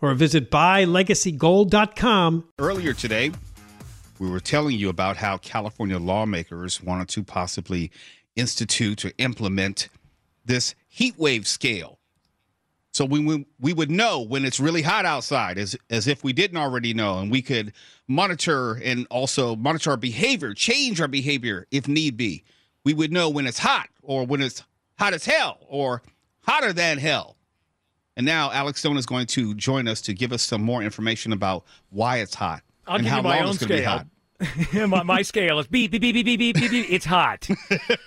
or visit buylegacygold.com. Earlier today, we were telling you about how California lawmakers wanted to possibly institute or implement this heat wave scale. So we, we would know when it's really hot outside, as, as if we didn't already know, and we could monitor and also monitor our behavior, change our behavior if need be. We would know when it's hot or when it's hot as hell or hotter than hell. And now Alex Stone is going to join us to give us some more information about why it's hot I'll and give how you my long own it's going to be scale. hot. my, my scale is beep beep beep beep beep beep beep. beep. It's hot.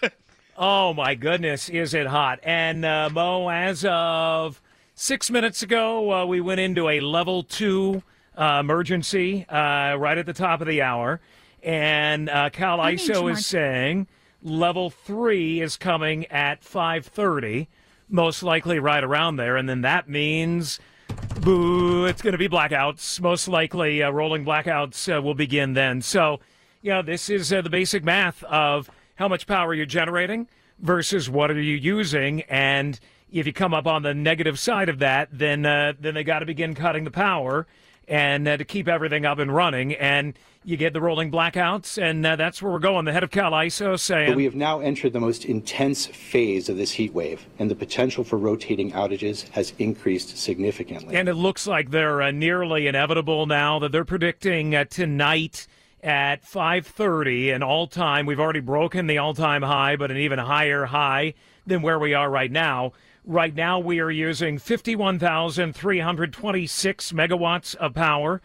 oh my goodness, is it hot? And uh, Mo, as of six minutes ago, uh, we went into a level two uh, emergency uh, right at the top of the hour, and uh, Cal ISO is saying level three is coming at five thirty most likely right around there. And then that means, boo, it's going to be blackouts. Most likely, uh, rolling blackouts uh, will begin then. So, you know, this is uh, the basic math of how much power you're generating versus what are you using. And if you come up on the negative side of that, then uh, then they got to begin cutting the power and uh, to keep everything up and running. And you get the rolling blackouts, and uh, that's where we're going. The head of Cal ISO saying. But we have now entered the most intense phase of this heat wave, and the potential for rotating outages has increased significantly. And it looks like they're uh, nearly inevitable now that they're predicting uh, tonight at 5:30 an all-time. We've already broken the all-time high, but an even higher high than where we are right now. Right now, we are using 51,326 megawatts of power.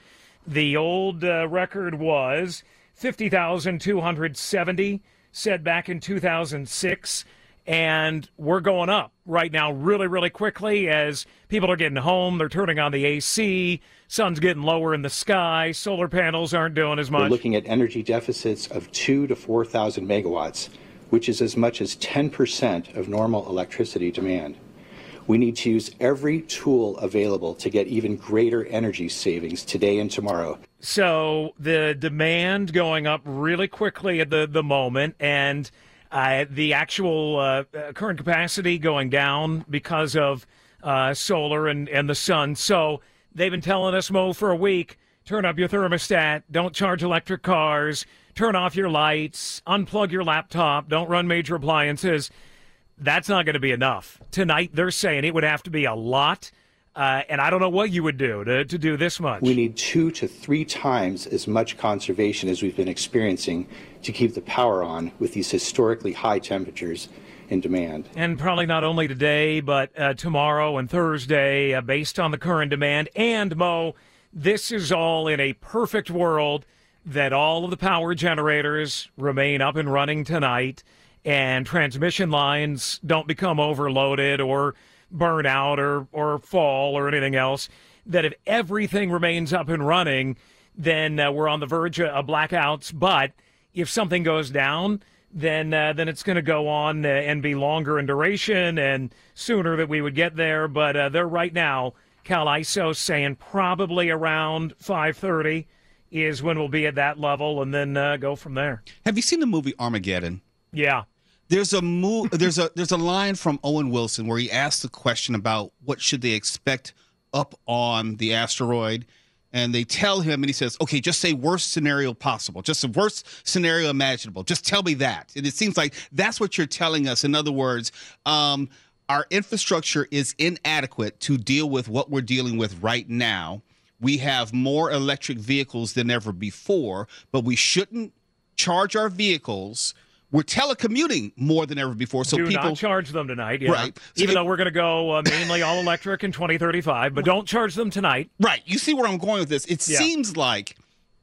The old uh, record was 50,270, said back in 2006. And we're going up right now, really, really quickly as people are getting home. They're turning on the AC. Sun's getting lower in the sky. Solar panels aren't doing as much. We're looking at energy deficits of two to 4,000 megawatts, which is as much as 10% of normal electricity demand. We need to use every tool available to get even greater energy savings today and tomorrow. So the demand going up really quickly at the, the moment, and uh, the actual uh, current capacity going down because of uh, solar and, and the sun. So they've been telling us, Mo, for a week turn up your thermostat, don't charge electric cars, turn off your lights, unplug your laptop, don't run major appliances that's not going to be enough. Tonight, they're saying it would have to be a lot Uh, and I don't know what you would do to, to do this much. We need two to three times as much conservation as we've been experiencing to keep the power on with these historically high temperatures in demand. And probably not only today, but uh, tomorrow and Thursday, uh, based on the current demand. And Mo, this is all in a perfect world that all of the power generators remain up and running tonight and transmission lines don't become overloaded or burn out or, or fall or anything else. That if everything remains up and running, then uh, we're on the verge of blackouts. But if something goes down, then uh, then it's going to go on uh, and be longer in duration and sooner that we would get there. But uh, they're right now, Cal ISO saying probably around 5:30 is when we'll be at that level, and then uh, go from there. Have you seen the movie Armageddon? Yeah. There's a mo- there's a there's a line from Owen Wilson where he asks the question about what should they expect up on the asteroid and they tell him and he says okay just say worst scenario possible just the worst scenario imaginable. Just tell me that. And it seems like that's what you're telling us. In other words um, our infrastructure is inadequate to deal with what we're dealing with right now. We have more electric vehicles than ever before but we shouldn't charge our vehicles we're telecommuting more than ever before. So people Do people not charge them tonight, yeah. Right. So Even they- though we're going to go uh, mainly all electric in 2035, but don't charge them tonight. Right. You see where I'm going with this? It Yeah. seems like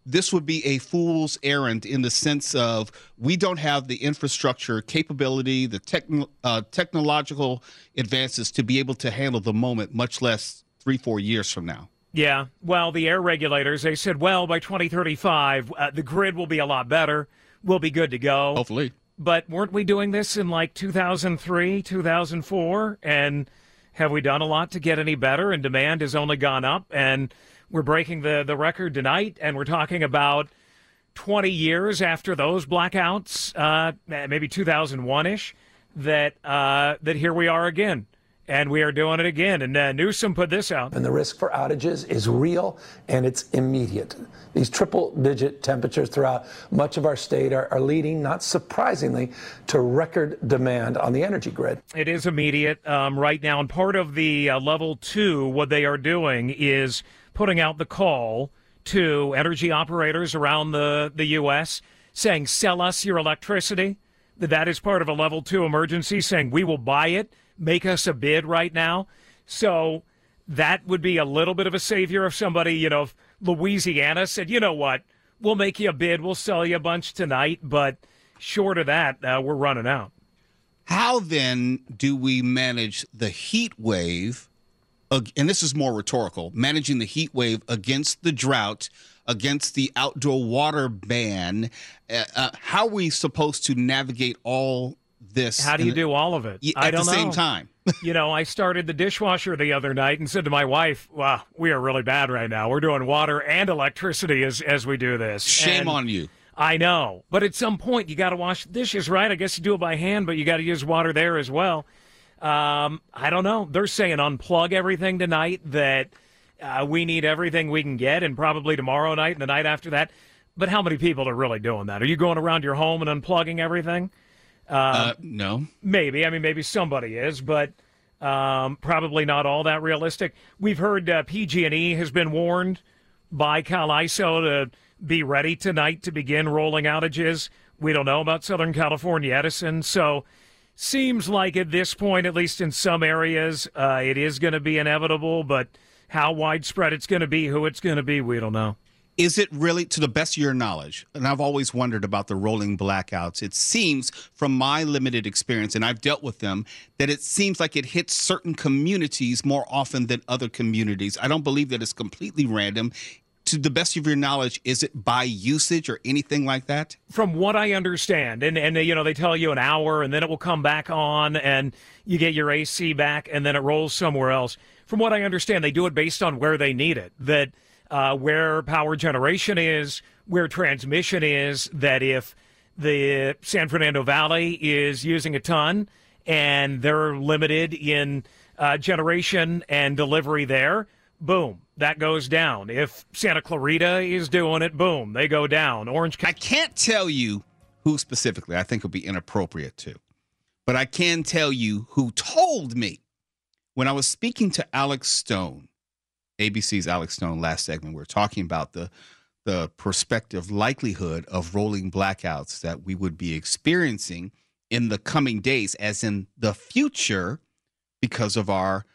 this would be a fool's errand in the sense of we don't have the infrastructure capability, the techn- uh, technological advances to be able to handle the moment, much less three, four years from now. Yeah. Well, the air regulators, they said, well, by 2035, uh, the grid will be a lot better. We'll be good to go. Hopefully. But weren't we doing this in like 2003, 2004? And have we done a lot to get any better? And demand has only gone up. And we're breaking the, the record tonight. And we're talking about 20 years after those blackouts, uh, maybe 2001 ish, that, uh, that here we are again. And we are doing it again. And uh, Newsom put this out. And the risk for outages is real and it's immediate. These triple digit temperatures throughout much of our state are, are leading, not surprisingly, to record demand on the energy grid. It is immediate um, right now. And part of the uh, level two, what they are doing is putting out the call to energy operators around the, the U.S. saying, sell us your electricity. That is part of a level two emergency, saying we will buy it, make us a bid right now. So that would be a little bit of a savior if somebody, you know, if Louisiana said, you know what, we'll make you a bid, we'll sell you a bunch tonight, but short of that, uh, we're running out. How then do we manage the heat wave? And this is more rhetorical managing the heat wave against the drought, against the outdoor water ban. Uh, uh, how are we supposed to navigate all this? How do you in- do all of it? y- at the don't same know. time? you know, I started the dishwasher the other night and said to my wife, "Wow, we are really bad right now. We're doing water and electricity as as we do this." Shame And on you. I know, but at some point you got to wash dishes, right? I guess you do it by hand, but you got to use water there as well. Um, I don't know. They're saying unplug everything tonight. That uh, we need everything we can get, and probably tomorrow night and the night after that. But how many people are really doing that? Are you going around your home and unplugging everything? Uh, no. Maybe. I mean, maybe somebody is, but um, probably not all that realistic. We've heard uh, PG&E has been warned by Cal ISO to be ready tonight to begin rolling outages. We don't know about Southern California Edison, so seems like at this point, at least in some areas, uh, it is going to be inevitable. But how widespread it's going to be, who it's going to be, we don't know. Is it really, to the best of your knowledge, and I've always wondered about the rolling blackouts, it seems from my limited experience, and I've dealt with them, that it seems like it hits certain communities more often than other communities. I don't believe that it's completely random. To the best of your knowledge, is it by usage or anything like that? from what I understand, and and you know they tell you an hour, and then it will come back on, and you get your AC back, and then it rolls somewhere else. From what I understand, they do it based on where they need it. That uh, where power generation is, where transmission is. That if the San Fernando Valley is using a ton, and they're limited in uh, generation and delivery there, boom, that goes down. If Santa Clarita is doing it, boom, they go down. Orange I can't tell you who specifically I think would be inappropriate to, but I can tell you who told me when I was speaking to Alex Stone, ABC's Alex Stone last segment, we were talking about the the prospective likelihood of rolling blackouts that we would be experiencing in the coming days, as in the future, because of our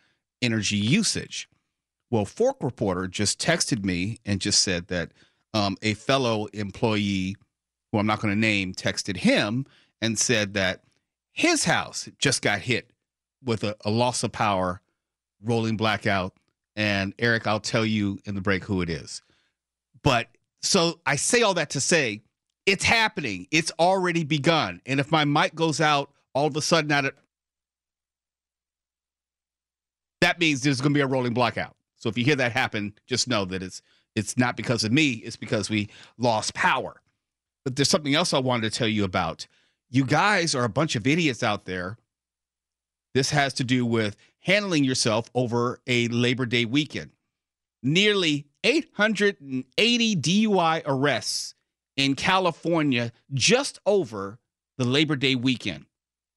energy usage. Well, Fork Reporter just texted me and just said that um, a fellow employee, who I'm not going to name, texted him and said that his house just got hit with a, a loss of power, rolling blackout. And Eric, I'll tell you in the break who it is. But so I say all that to say it's happening. It's already begun. And if my mic goes out all of a sudden out of that means there's going to be a rolling blackout. So if you hear that happen, just know that it's it's not because of me, it's because we lost power. But there's something else I wanted to tell you about. You guys are a bunch of idiots out there. This has to do with handling yourself over a Labor Day weekend. Nearly 880 DUI arrests in California just over the Labor Day weekend.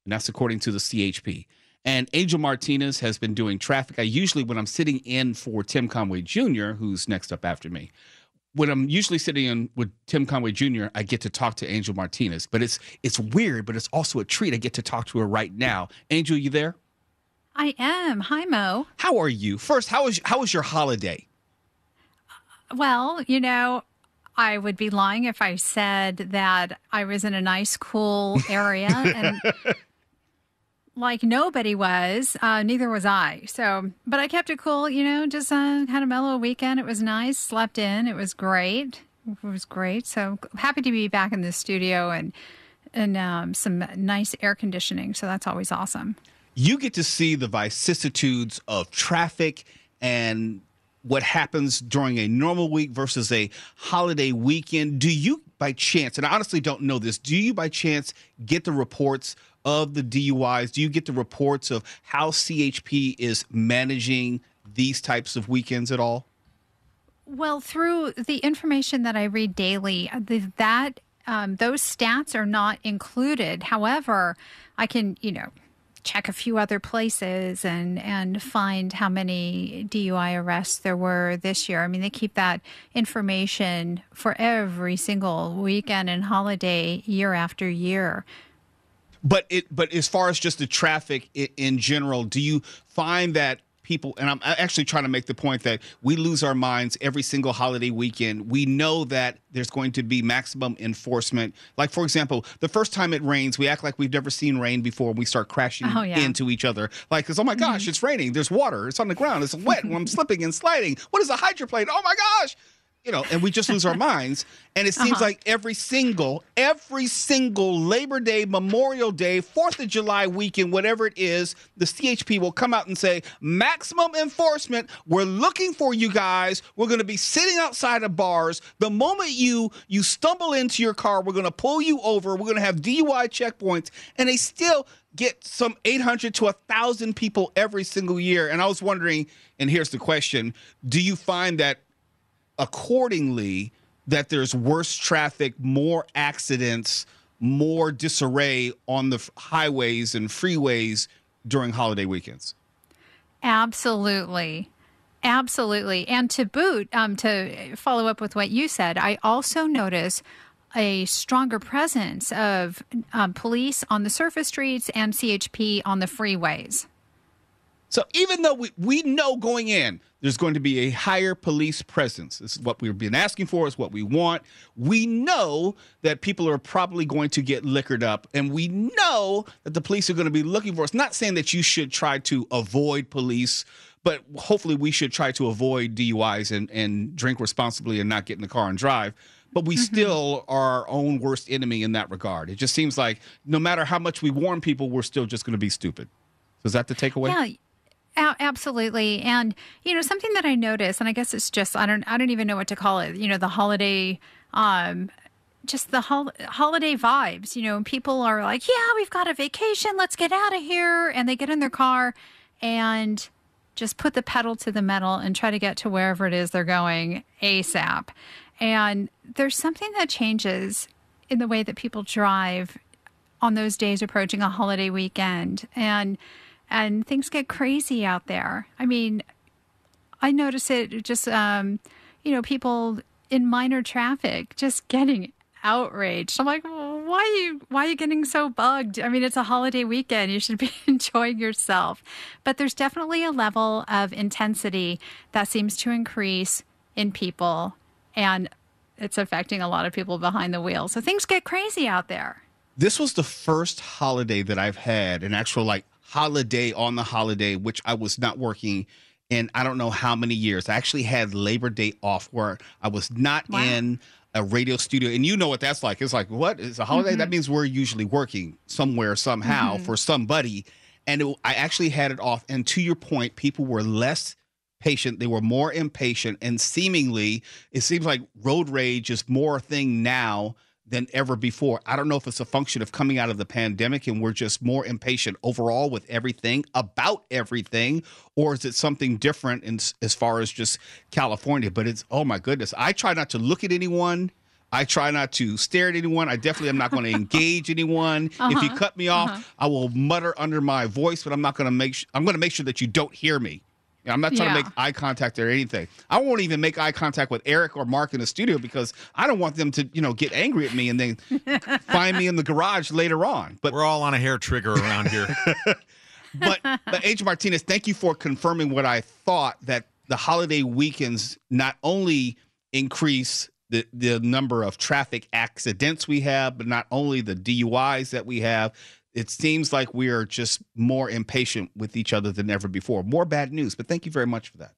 And that's according to the CHP. And Angel Martinez has been doing traffic. I usually, when I'm sitting in for Tim Conway Jr., who's next up after me, when I'm usually sitting in with Tim Conway Jr., I get to talk to Angel Martinez. But it's it's weird, but it's also a treat. I get to talk to her right now. Angel, you there? I am. Hi, Mo. How are you? First, how was how was your holiday? Well, you know, I would be lying if I said that I was in a nice, cool area and like nobody was. Uh, neither was I. So, but I kept it cool, you know, just uh, kind of mellow weekend. It was nice. Slept in. It was great. It was great. So happy to be back in the studio and and um, some nice air conditioning. So that's always awesome. You get to see the vicissitudes of traffic and what happens during a normal week versus a holiday weekend. Do you, by chance, and I honestly don't know this, do you by chance get the reports of the DUIs? Do you get the reports of how CHP is managing these types of weekends at all? Well, through the information that I read daily, uh, that um, those stats are not included. However, I can, you know, check a few other places and and find how many DUI arrests there were this year. I mean, they keep that information for every single weekend and holiday year after year. But it but as far as just the traffic in general, do you find that people and I'm actually trying to make the point that we lose our minds every single holiday weekend. We know that there's going to be maximum enforcement. Like for example, the first time it rains, we act like we've never seen rain before and we start crashing oh, yeah. into each other. Like cuz oh my gosh, mm-hmm. it's raining. There's water. It's on the ground. It's wet. I'm slipping and sliding. What is a hydroplane? Oh my gosh you know, and we just lose our minds. And it seems uh-huh. like every single, every single Labor Day, Memorial Day, Fourth of July weekend, whatever it is, the CHP will come out and say, maximum enforcement. We're looking for you guys. We're going to be sitting outside of bars. The moment you you stumble into your car, we're going to pull you over. We're going to have DUI checkpoints, and they still get some 800 to 1,000 people every single year. And I was wondering, and here's the question: Do you find that accordingly that there's worse traffic, more accidents, more disarray on the highways and freeways during holiday weekends. Absolutely. Absolutely. And to boot, um, to follow up with what you said, I also notice a stronger presence of um, police on the surface streets and CHP on the freeways. So even though we, we know going in, there's going to be a higher police presence. This is what we've been asking for, is what we want. We know that people are probably going to get liquored up, and we know that the police are going to be looking for us. Not saying that you should try to avoid police, but hopefully we should try to avoid DUIs and, and drink responsibly and not get in the car and drive but we mm-hmm. still are our own worst enemy in that regard. It just seems like no matter how much we warn people, we're still just going to be stupid. So is that the takeaway? Yeah, absolutely. And, you know, something that I notice, and I guess it's just, I don't, I don't even know what to call it, you know, the holiday, um, just the hol- holiday vibes. You know, people are like, yeah, we've got a vacation. Let's get out of here. And they get in their car and just put the pedal to the metal and try to get to wherever it is they're going ASAP. And there's something that changes in the way that people drive on those days approaching a holiday weekend. And, and things get crazy out there. I mean, I notice it just, um, you know, people in minor traffic just getting outraged. I'm like, why are you why are you getting so bugged? I mean, it's a holiday weekend. You should be enjoying yourself. But there's definitely a level of intensity that seems to increase in people and it's affecting a lot of people behind the wheel. So things get crazy out there. This was the first holiday that I've had an actual like holiday on the holiday, which I was not working in I don't know how many years. I actually had Labor Day off where I was not wow. in a radio studio. And you know what that's like. It's like, what? It's a holiday? Mm-hmm. That means we're usually working somewhere, somehow mm-hmm. for somebody. And it, I actually had it off. And to your point, people were less patient. They were more impatient. And seemingly, it seems like road rage is more a thing now than ever before. I don't know if it's a function of coming out of the pandemic and we're just more impatient overall with everything about everything, or is it something different in, as far as just California? But it's, oh my goodness, I try not to look at anyone. I try not to stare at anyone. I definitely am not going to engage anyone. Uh-huh. If you uh-huh. cut me off, uh-huh. I will mutter under my voice, but I'm not going to make. Sh- I'm going to make sure that you don't hear me. I'm not trying yeah. to make eye contact or anything. I won't even make eye contact with Eric or Mark in the studio because I don't want them to, you know, get angry at me and then find me in the garage later on. But we're all on a hair trigger around here. but but H. Martinez, thank you for confirming what I thought that the holiday weekends not only increase the, the number of traffic accidents we have, but not only the DUIs that we have, it seems like we are just more impatient with each other than ever before. More bad news, but thank you very much for that.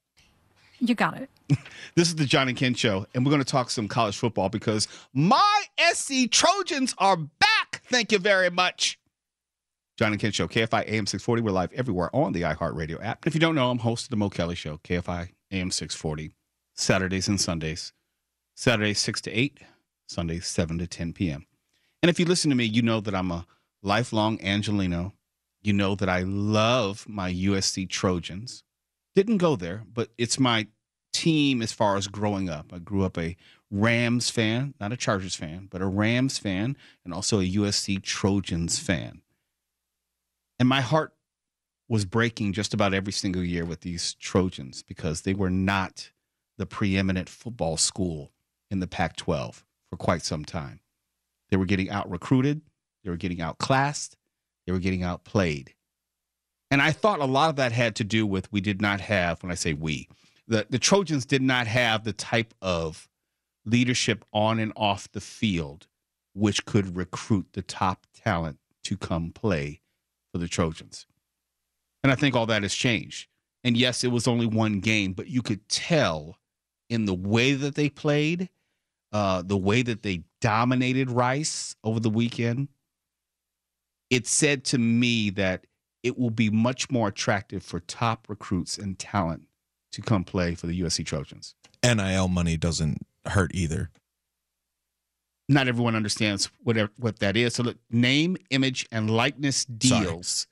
You got it. this is the John and Ken show, and we're going to talk some college football because my SC Trojans are back. Thank you very much. John and Ken show, KFI AM 640. We're live everywhere on the iHeartRadio app. If you don't know, I'm host of the Mo Kelly show, KFI AM 640, Saturdays and Sundays. Saturdays 6 to 8, Sundays 7 to 10 p.m. And if you listen to me, you know that I'm a lifelong Angeleno. You know that I love my USC Trojans. Didn't go there, but it's my team as far as growing up. I grew up a Rams fan, not a Chargers fan, but a Rams fan, and also a USC Trojans fan. And my heart was breaking just about every single year with these Trojans because they were not the preeminent football school in the Pac 12 for quite some time. They were getting out recruited. They were getting outclassed. They were getting outplayed. And I thought a lot of that had to do with we did not have, when I say we, the, the Trojans did not have the type of leadership on and off the field which could recruit the top talent to come play for the Trojans. And I think all that has changed. And yes, it was only one game, but you could tell in the way that they played, uh, the way that they dominated Rice over the weekend, it said to me that it will be much more attractive for top recruits and talent to come play for the USC Trojans. NIL money doesn't hurt either. Not everyone understands what what that is. So look, name, image, and likeness deals. Sorry.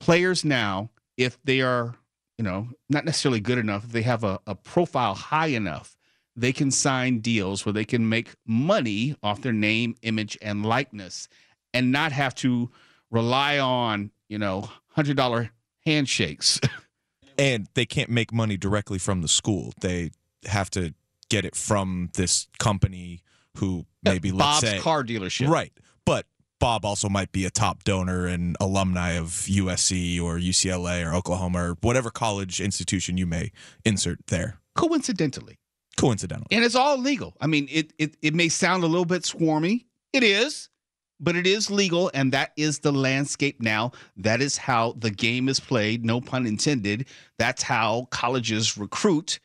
Players now, if they are, you know, not necessarily good enough, if they have a, a profile high enough, they can sign deals where they can make money off their name, image, and likeness and not have to rely on, you know, $100 handshakes. and they can't make money directly from the school. They have to get it from this company who maybe yeah, Bob's say, car dealership. Right. But Bob also might be a top donor and alumni of USC or UCLA or Oklahoma or whatever college institution you may insert there. Coincidentally. Coincidentally. And it's all legal. I mean, it, it, it may sound a little bit swarmy. It is but it is legal and that is the landscape now. That is how the game is played no pun intended. That's how colleges recruit.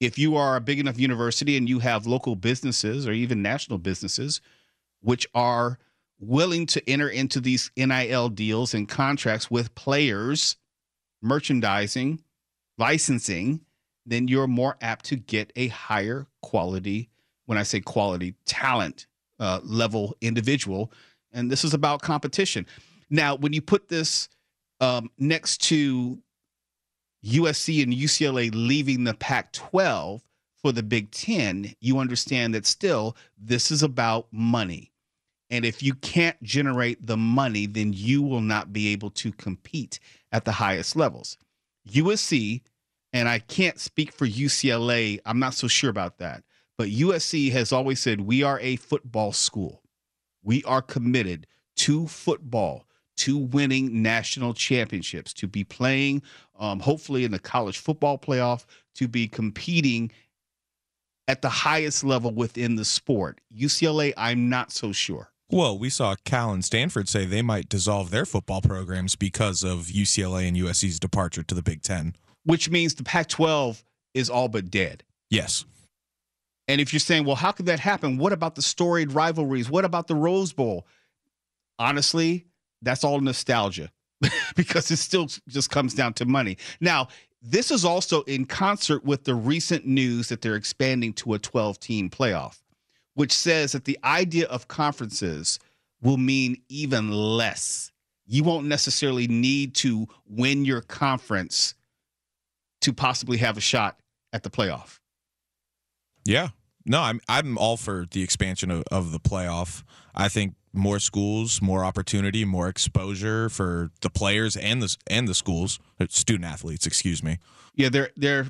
If you are a big enough university and you have local businesses or even national businesses which are willing to enter into these NIL deals and contracts with players merchandising licensing then you're more apt to get a higher quality when i say quality talent uh, level individual and this is about competition. Now, when you put this um, next to USC and UCLA leaving the Pac 12 for the Big Ten, you understand that still this is about money. And if you can't generate the money, then you will not be able to compete at the highest levels. USC, and I can't speak for UCLA, I'm not so sure about that, but USC has always said we are a football school. We are committed to football, to winning national championships, to be playing, um, hopefully, in the college football playoff, to be competing at the highest level within the sport. UCLA, I'm not so sure. Well, we saw Cal and Stanford say they might dissolve their football programs because of UCLA and USC's departure to the Big Ten. Which means the Pac 12 is all but dead. Yes. And if you're saying, well, how could that happen? What about the storied rivalries? What about the Rose Bowl? Honestly, that's all nostalgia because it still just comes down to money. Now, this is also in concert with the recent news that they're expanding to a 12 team playoff, which says that the idea of conferences will mean even less. You won't necessarily need to win your conference to possibly have a shot at the playoff. Yeah. No, I'm I'm all for the expansion of, of the playoff. I think more schools, more opportunity, more exposure for the players and the and the schools, uh, student athletes, excuse me. Yeah, they're they're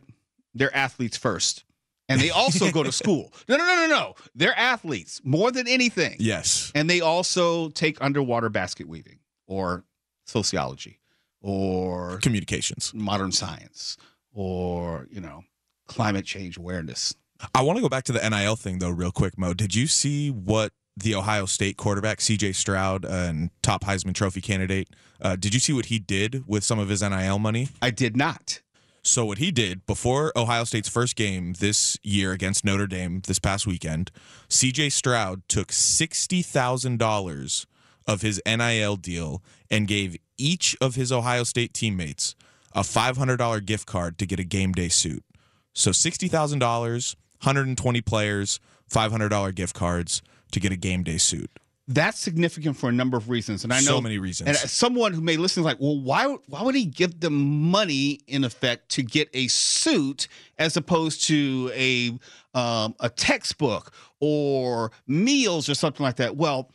they're athletes first. And they also go to school. No, no, no, no, no. They're athletes more than anything. Yes. And they also take underwater basket weaving or sociology or communications, modern science or, you know, climate change awareness. I want to go back to the NIL thing though, real quick, Mo. Did you see what the Ohio State quarterback CJ Stroud and top Heisman Trophy candidate? Uh, did you see what he did with some of his NIL money? I did not. So what he did before Ohio State's first game this year against Notre Dame this past weekend, CJ Stroud took sixty thousand dollars of his NIL deal and gave each of his Ohio State teammates a five hundred dollar gift card to get a game day suit. So sixty thousand dollars, hundred and twenty players, five hundred dollar gift cards to get a game day suit. That's significant for a number of reasons, and I know so many reasons. And someone who may listen is like, "Well, why? Why would he give them money in effect to get a suit as opposed to a um, a textbook or meals or something like that?" Well,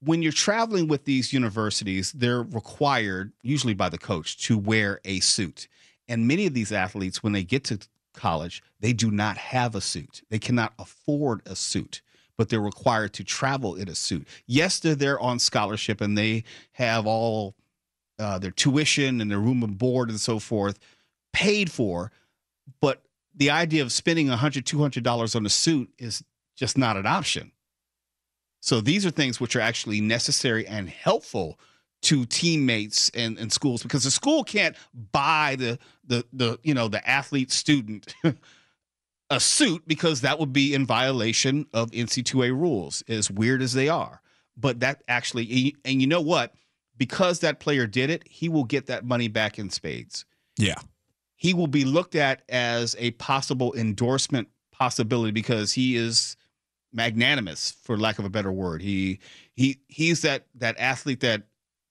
when you're traveling with these universities, they're required, usually by the coach, to wear a suit. And many of these athletes, when they get to college, they do not have a suit. They cannot afford a suit but they're required to travel in a suit. Yes, they're there on scholarship and they have all uh, their tuition and their room and board and so forth paid for, but the idea of spending $100, $200 on a suit is just not an option. So these are things which are actually necessary and helpful to teammates and, and schools because the school can't buy the the the you know the athlete student a suit because that would be in violation of NCAA rules, as weird as they are. But that actually, and you know what? Because that player did it, he will get that money back in spades. Yeah. He will be looked at as a possible endorsement possibility because he is magnanimous, for lack of a better word. He he he's that that athlete that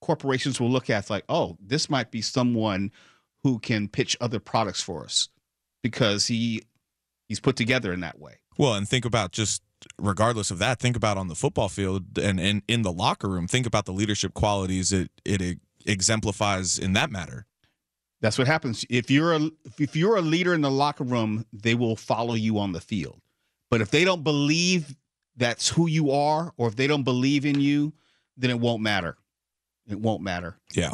corporations will look at like, oh, this might be someone who can pitch other products for us because he he's put together in that way. Well, and think about just regardless of that, think about on the football field and, and in the locker room. Think about the leadership qualities it it exemplifies in that matter. That's what happens if you're a if you're a leader in the locker room. They will follow you on the field, but if they don't believe that's who you are, or if they don't believe in you, then it won't matter. It won't matter. Yeah.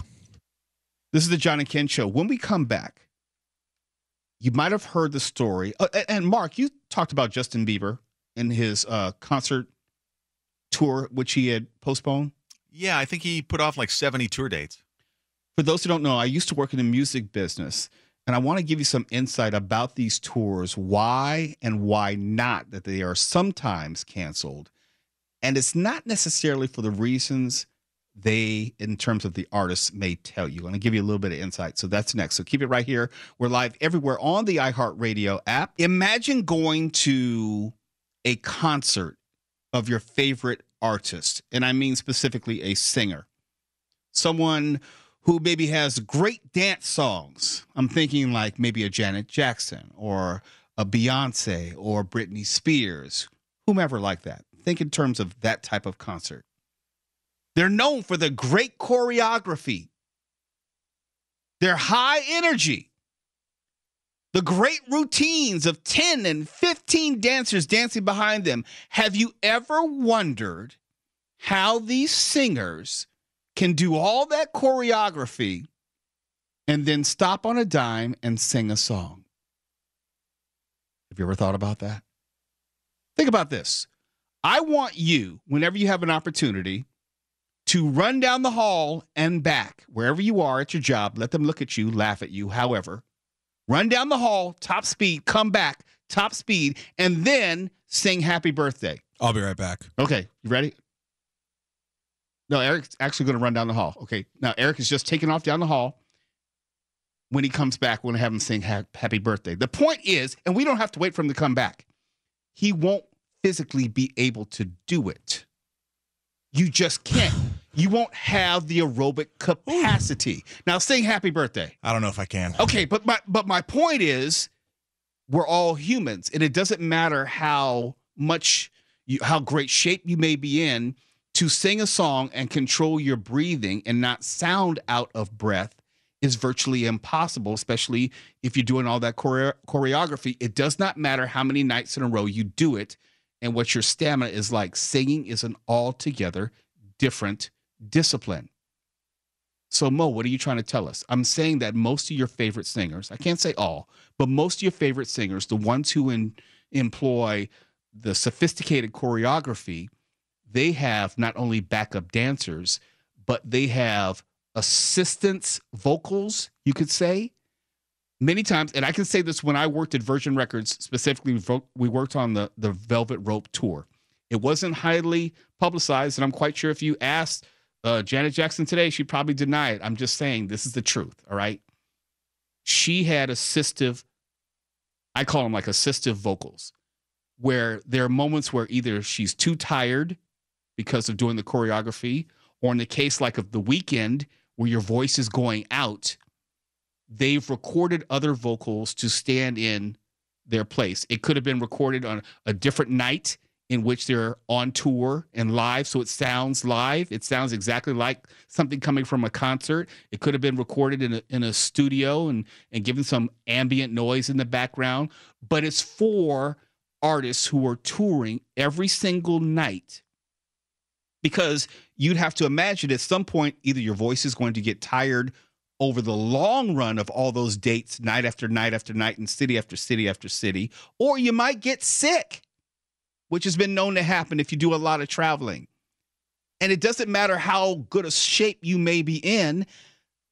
This is the John and Ken show. When we come back, you might have heard the story. Uh, and Mark, you talked about Justin Bieber and his uh, concert tour, which he had postponed. Yeah, I think he put off like 70 tour dates. For those who don't know, I used to work in the music business, and I want to give you some insight about these tours, why and why not that they are sometimes canceled. And it's not necessarily for the reasons they, in terms of the artists, may tell you. To give you a little bit of insight. So that's next. So keep it right here. We're live everywhere on the iHeartRadio app. Imagine going to a concert of your favorite artist, and I mean specifically a singer, someone who maybe has great dance songs. I'm thinking like maybe a Janet Jackson or a Beyonce or Britney Spears, whomever like that. Think in terms of that type of concert They're known for the great choreography, their high energy, the great routines of 10 and 15 dancers dancing behind them. Have you ever wondered how these singers can do all that choreography and then stop on a dime and sing a song? Have you ever thought about that? Think about this. I want you, whenever you have an opportunity, to run down the hall and back, wherever you are at your job. Let them look at you, laugh at you, however. Run down the hall, top speed, come back, top speed, and then sing happy birthday. I'll be right back. Okay, you ready? No, Eric's actually going to run down the hall. Okay, now Eric is just taking off down the hall. When he comes back, we're going to have him sing ha- happy birthday. The point is, and we don't have to wait for him to come back, he won't physically be able to do it. You just can't. You won't have the aerobic capacity. Now sing happy birthday. I don't know if I can. Okay, but my but my point is we're all humans and it doesn't matter how much you, how great shape you may be in to sing a song and control your breathing and not sound out of breath is virtually impossible, especially if you're doing all that chore- choreography. It does not matter how many nights in a row you do it and what your stamina is like. Singing is an altogether different discipline. So, Mo, what are you trying to tell us? I'm saying that most of your favorite singers, I can't say all, but most of your favorite singers, the ones who in, employ the sophisticated choreography, they have not only backup dancers, but they have assistance vocals, you could say. Many times, and I can say this when I worked at Virgin Records, specifically, we worked on the, the Velvet Rope tour. It wasn't highly publicized, and I'm quite sure if you asked uh, Janet Jackson today, she'd probably deny it. I'm just saying this is the truth, all right? She had assistive, I call them like assistive vocals, where there are moments where either she's too tired because of doing the choreography, or in the case like of The Weeknd where your voice is going out, they've recorded other vocals to stand in their place. It could have been recorded on a different night in which they're on tour and live, so it sounds live. It sounds exactly like something coming from a concert. It could have been recorded in a, in a studio and, and given some ambient noise in the background, but it's for artists who are touring every single night because you'd have to imagine at some point either your voice is going to get tired over the long run of all those dates night after night after night and city after city after city or you might get sick which has been known to happen if you do a lot of traveling. And it doesn't matter how good a shape you may be in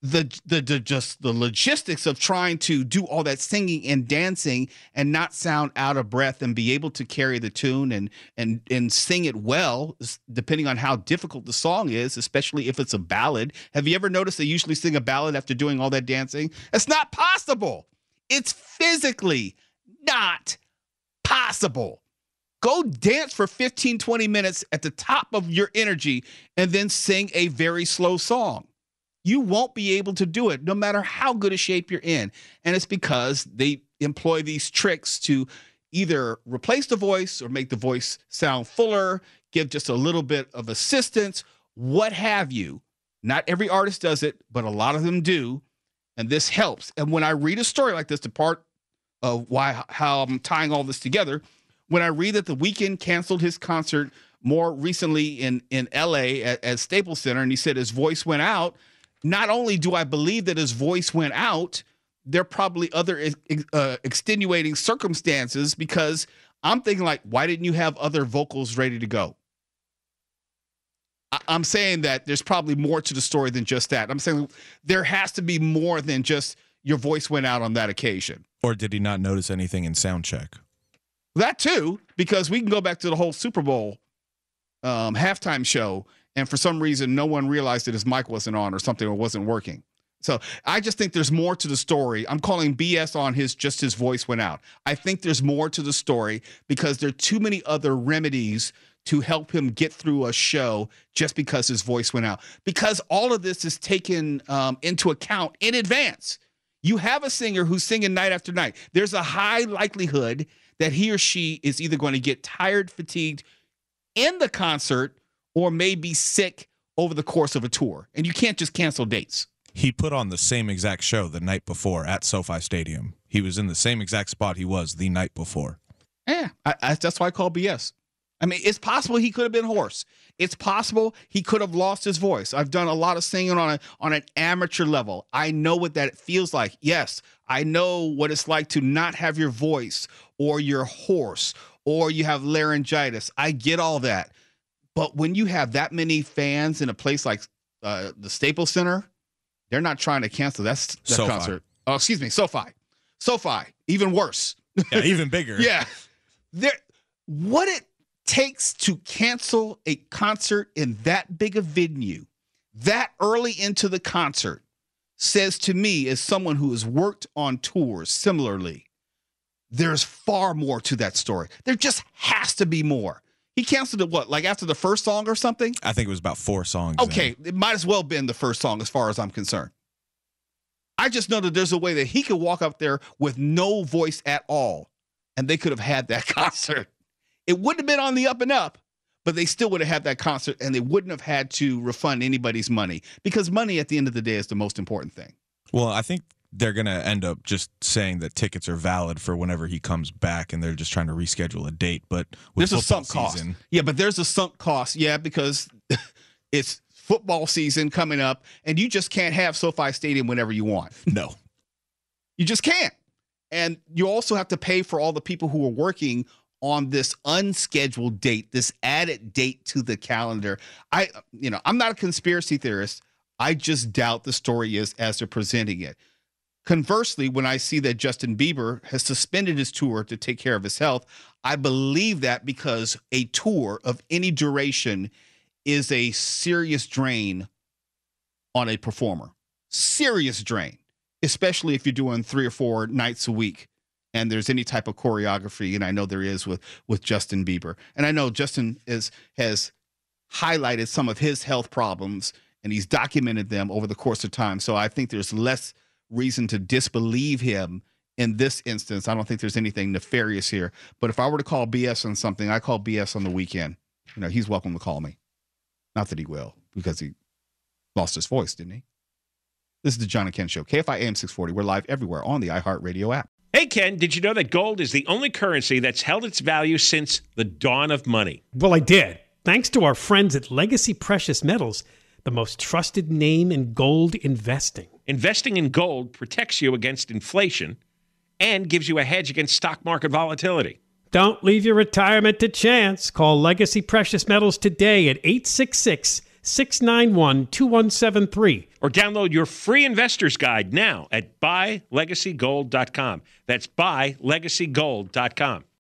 the, the the just the logistics of trying to do all that singing and dancing and not sound out of breath and be able to carry the tune and and and sing it well depending on how difficult the song is especially if it's a ballad. Have you ever noticed they usually sing a ballad after doing all that dancing? It's not possible. It's physically not possible. Go dance for 15 20 minutes at the top of your energy and then sing a very slow song you won't be able to do it no matter how good a shape you're in. And it's because they employ these tricks to either replace the voice or make the voice sound fuller, give just a little bit of assistance, what have you. Not every artist does it, but a lot of them do. And this helps. And when I read a story like this, the part of why how I'm tying all this together, when I read that the Weeknd canceled his concert more recently in in LA at, at Staples Center, and he said his voice went out not only do I believe that his voice went out, there are probably other uh, extenuating circumstances because I'm thinking like, why didn't you have other vocals ready to go? I- I'm saying that there's probably more to the story than just that. I'm saying there has to be more than just your voice went out on that occasion. Or did he not notice anything in sound check? That too, because we can go back to the whole Super Bowl um, halftime show and for some reason no one realized that his mic wasn't on or something or wasn't working. So I just think there's more to the story. I'm calling BS on his just his voice went out. I think there's more to the story because there are too many other remedies to help him get through a show just because his voice went out. Because all of this is taken um, into account in advance. You have a singer who's singing night after night. There's a high likelihood that he or she is either going to get tired, fatigued in the concert or may be sick over the course of a tour, and you can't just cancel dates. He put on the same exact show the night before at SoFi Stadium. He was in the same exact spot he was the night before. Yeah, I, I, that's why I call BS. I mean, it's possible he could have been hoarse. It's possible he could have lost his voice. I've done a lot of singing on a on an amateur level. I know what that feels like. Yes, I know what it's like to not have your voice or you're hoarse or you have laryngitis. I get all that. But when you have that many fans in a place like uh, the Staples Center, they're not trying to cancel that, that SoFi. concert. Oh, excuse me, SoFi. SoFi, even worse. Yeah, even bigger. yeah. There what it takes to cancel a concert in that big a venue that early into the concert says to me as someone who has worked on tours similarly there's far more to that story there just has to be more he canceled it what like after the first song or something I think it was about four songs. in. okay it might as well have been the first song as far as i'm concerned i just know that there's a way that he could walk up there with no voice at all and they could have had that concert it wouldn't have been on the up and up, but they still would have had that concert and they wouldn't have had to refund anybody's money because money at the end of the day is the most important thing. Well, I think they're going to end up just saying that tickets are valid for whenever he comes back, and they're just trying to reschedule a date. But with there's a sunk season, cost. Yeah, but there's a sunk cost. Yeah, because it's football season coming up and you just can't have SoFi Stadium whenever you want. No. You just can't. And you also have to pay for all the people who are working on this unscheduled date, this added date to the calendar. I, you know, I'm not a conspiracy theorist. I just doubt the story is as they're presenting it. Conversely, when I see that Justin Bieber has suspended his tour to take care of his health, I believe that because a tour of any duration is a serious drain on a performer. Serious drain, especially if you're doing three or four nights a week and there's any type of choreography. And i know there is with with justin bieber. And i know justin is has highlighted some of his health problems and he's documented them over the course of time. So i think there's less reason to disbelieve him in this instance i don't think there's anything nefarious here but if i were to call bs on something i call bs on the Weeknd you know he's welcome to call me not that he will because he lost his voice didn't he this is the john and ken show kfi am 640 we're live everywhere on the iheartradio app Hey, Ken, did you know that gold is the only currency that's held its value since the dawn of money? Well, I did. Thanks to our friends at Legacy Precious Metals, the most trusted name in gold investing. Investing in gold protects you against inflation and gives you a hedge against stock market volatility. Don't leave your retirement to chance. Call Legacy Precious Metals today at 866 691 2173. Or download your free investor's guide now at buylegacygold.com. That's buylegacygold.com.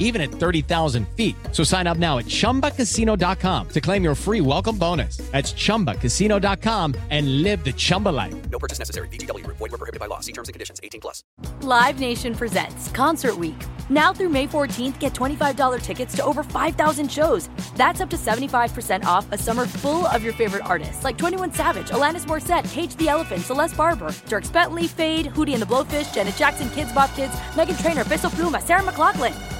even at 30,000 feet. So sign up now at ChumbaCasino.com to claim your free welcome bonus. That's ChumbaCasino.com and live the Chumba life. No purchase necessary. VGW. Void were prohibited by law. See terms and conditions. 18 plus. Live Nation presents Concert Week. Now through May 14th, get $25 tickets to over 5,000 shows. That's up to 75% off a summer full of your favorite artists like 21 Savage, Alanis Morissette, Cage the Elephant, Celeste Barber, Dierks Bentley, Feid, Hootie and the Blowfish, Janet Jackson, Kidz Bop Kids, Meghan Trainor, Peso Pluma, Sarah McLachlan.